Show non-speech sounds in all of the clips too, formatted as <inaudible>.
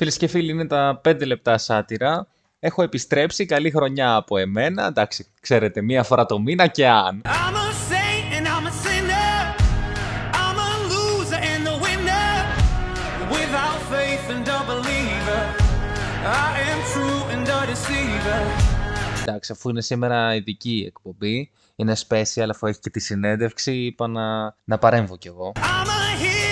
Φίλες και φίλοι, είναι τα 5 λεπτά σάτυρα. Έχω επιστρέψει. Καλή χρονιά από εμένα. Εντάξει, ξέρετε, μία φορά το μήνα και αν. I'm a saint and I'm a sinner. I'm a loser and a winner. Without faith and a believer. I am true and a deceiver. Εντάξει, αφού είναι σήμερα ειδική η εκπομπή, είναι special, αφού έχει και τη συνέντευξη, είπα να, να παρέμβω κι εγώ. I'm a hero and a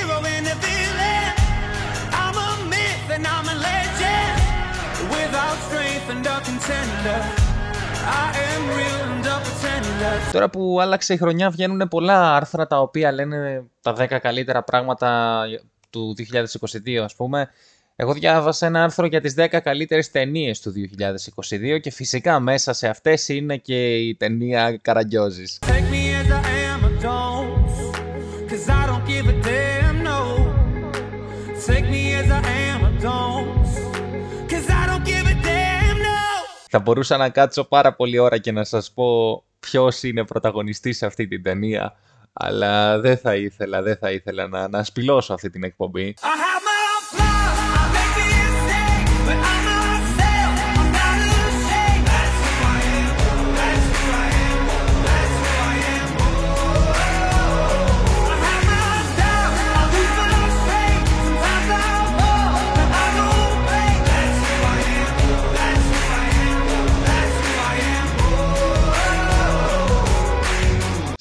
Τώρα που άλλαξε η χρονιά βγαίνουν πολλά άρθρα τα οποία λένε τα 10 καλύτερα πράγματα του 2022 ας πούμε. Εγώ διάβασα ένα άρθρο για τις 10 καλύτερες ταινίες του 2022 και φυσικά μέσα σε αυτές είναι και η ταινία Καραγκιόζης. Take me as I am or don't. Cause I don't Θα μπορούσα να κάτσω πάρα πολλή ώρα και να σας πω ποιος είναι πρωταγωνιστής σε αυτή την ταινία, αλλά δεν θα ήθελα, δεν θα ήθελα να, να σπηλώσω αυτή την εκπομπή. I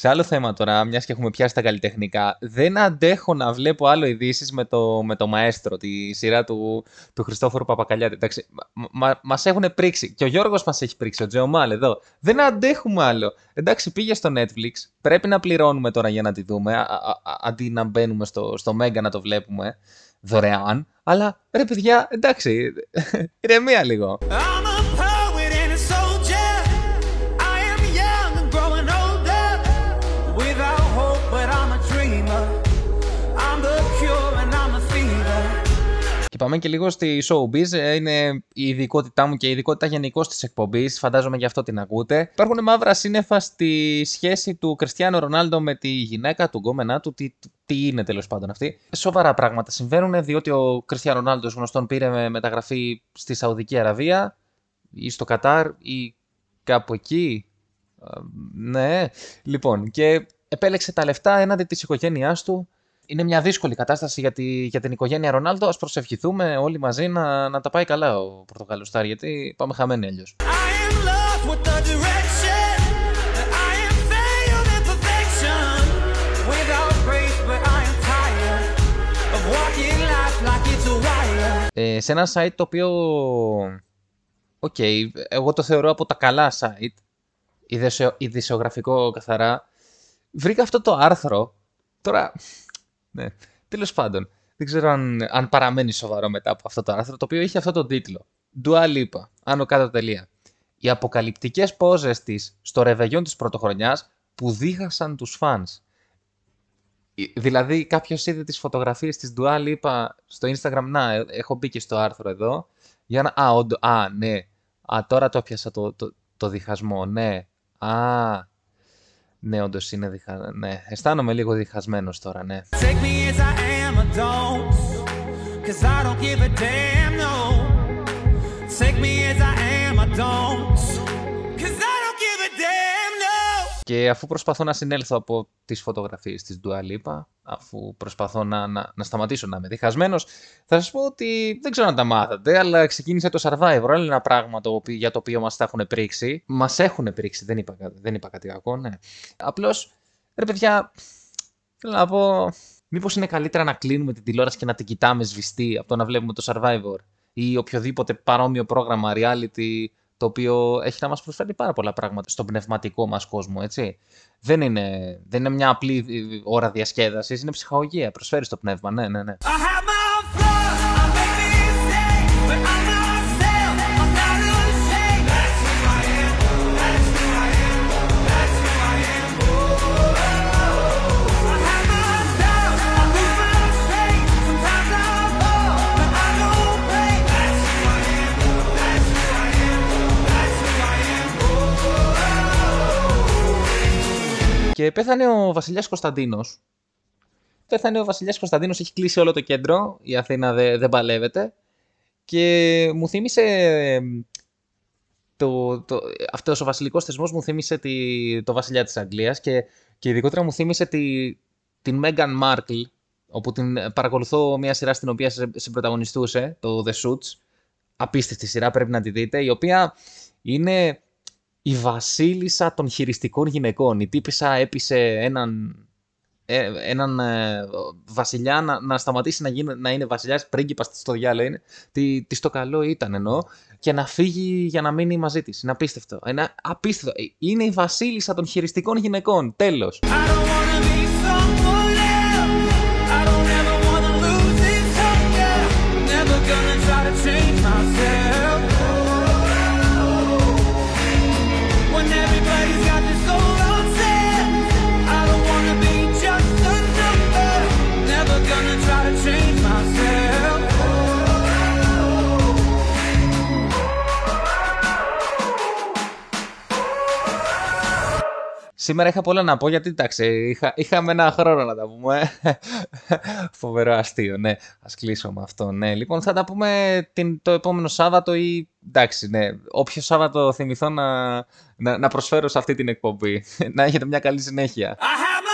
Σε άλλο θέμα τώρα, μιας και έχουμε πιάσει τα καλλιτεχνικά, δεν αντέχω να βλέπω άλλο ειδήσεις με το, με το Μαέστρο, τη σειρά του, του Χριστόφορου Παπακαλιάτη. Εντάξει, μα, μας έχουν πρίξει. Και ο Γιώργος μας έχει πρίξει, ο Τζεωμάλ εδώ. Δεν αντέχουμε άλλο. Εντάξει, πήγε στο Netflix. Πρέπει να πληρώνουμε τώρα για να τη δούμε, α, α, α, αντί να μπαίνουμε στο, στο Mega να το βλέπουμε δωρεάν. Αλλά ρε παιδιά, εντάξει, <laughs> ηρεμία λίγο. Και πάμε και λίγο στη showbiz. Ε, Είναι η ειδικότητά μου και η ειδικότητα γενικώ της εκπομπής. Φαντάζομαι γι' αυτό την ακούτε. Υπάρχουν μαύρα σύννεφα στη σχέση του Κριστιανού Ρονάλντο με τη γυναίκα του, γκόμενά του. Τι, τι είναι τέλος πάντων αυτή. Σοβαρά πράγματα συμβαίνουν διότι ο Κριστιανό Ρονάλντος γνωστόν πήρε με μεταγραφή στη Σαουδική Αραβία ή στο Κατάρ ή κάπου εκεί. Ε, Ναι. Λοιπόν, και επέλεξε τα λεφτά έναντι της οικογένειάς του είναι μια δύσκολη κατάσταση για, τη, για την οικογένεια Ρονάλντο. Ας προσευχηθούμε όλοι μαζί να, να τα πάει καλά ο Πορτογάλος σταρ, γιατί πάμε χαμένοι αλλιώς. I am lost with the direction. I am failed in perfection. Without grace, but I am tired of walking life like it's a wire. Ε, σε ένα site το οποίο. Οκ, εγώ το θεωρώ από τα καλά site. ειδησιο- Ειδησιογραφικό καθαρά. Βρήκα αυτό το άρθρο. Τώρα. Ναι, τέλος πάντων. Δεν ξέρω αν, αν παραμένει σοβαρό μετά από αυτό το άρθρο, το οποίο είχε αυτό το τίτλο. Dua Lipa, άνω κάτω τελεία. Οι αποκαλυπτικές πόζες της στο ρεβεγιόν της πρωτοχρονιάς που δίχασαν τους φανς. Ε, Δηλαδή κάποιος είδε τις φωτογραφίες της Dua Lipa στο Instagram. Να, ε, έχω μπει και στο άρθρο εδώ. Για να... Α, όντω, α, ναι. Α, τώρα το πιάσα το, το, το διχασμό, ναι. Α, ναι, όντω είναι διχα... Ναι, αισθάνομαι λίγο διχασμένος τώρα, ναι. Take me as I am or don't. Cause I don't give a damn, no. Take me as I am or don't. Cause I don't give a damn, no. Και αφού προσπαθώ να συνέλθω από τις φωτογραφίες της Dua Lipa, αφού προσπαθώ να, να, να σταματήσω να είμαι διχασμένος, θα σας πω ότι δεν ξέρω αν τα μάθατε, αλλά ξεκίνησε το Survivor, άλλο ένα πράγμα το, οποίο- για το οποίο μας τα έχουν πρίξει. Μας έχουν πρίξει, δεν είπα, κα- δεν είπα κάτι κακό, ναι. Απλώς, ρε παιδιά, θέλω να πω, μήπως είναι καλύτερα να κλείνουμε την τηλεόραση και να την κοιτάμε σβηστή από το να βλέπουμε το Survivor ή οποιοδήποτε παρόμοιο πρόγραμμα reality το οποίο έχει να μας προσφέρει πάρα πολλά πράγματα στον πνευματικό μας κόσμο, έτσι. Δεν είναι, δεν είναι μια απλή ε, ώρα διασκέδασης, είναι ψυχαγωγία, προσφέρει στο πνεύμα, ναι, ναι, ναι. Και πέθανε ο Βασιλιάς Κωνσταντίνος. Πέθανε ο Βασιλιάς Κωνσταντίνος, έχει κλείσει όλο το κέντρο, η Αθήνα δεν δεν παλεύεται. Και μου θύμισε ε, το, το, αυτός ο βασιλικός θεσμός μου θύμισε τη, το βασιλιά της Αγγλίας και, και ειδικότερα μου θύμισε τη, την Μέγαν Μάρκλ όπου την παρακολουθώ μια σειρά στην οποία συμπροταγωνιστούσε, το The Suits. Απίστευτη σειρά, πρέπει να τη δείτε, η οποία είναι η βασίλισσα των χειριστικών γυναικών. Η τύπησα έπεισε έναν, ε, έναν ε, βασιλιά να, να σταματήσει να, γίνει, να είναι βασιλιάς πρίγκιπας στο διάλογο. Είναι, τι, τι στο καλό ήταν εννοώ και να φύγει για να μείνει μαζί της. Είναι απίστευτο. Είναι απίστευτο. Είναι η βασίλισσα των χειριστικών γυναικών. Τέλος. I don't Σήμερα είχα πολλά να πω γιατί εντάξει, είχα, είχαμε ένα χρόνο να τα πούμε. Φοβερό αστείο, ναι. Ας κλείσω με αυτό, ναι. Λοιπόν, θα τα πούμε την, το επόμενο Σάββατο ή εντάξει, ναι. Όποιο Σάββατο θυμηθώ να, να, να προσφέρω σε αυτή την εκπομπή. να έχετε μια καλή συνέχεια. I have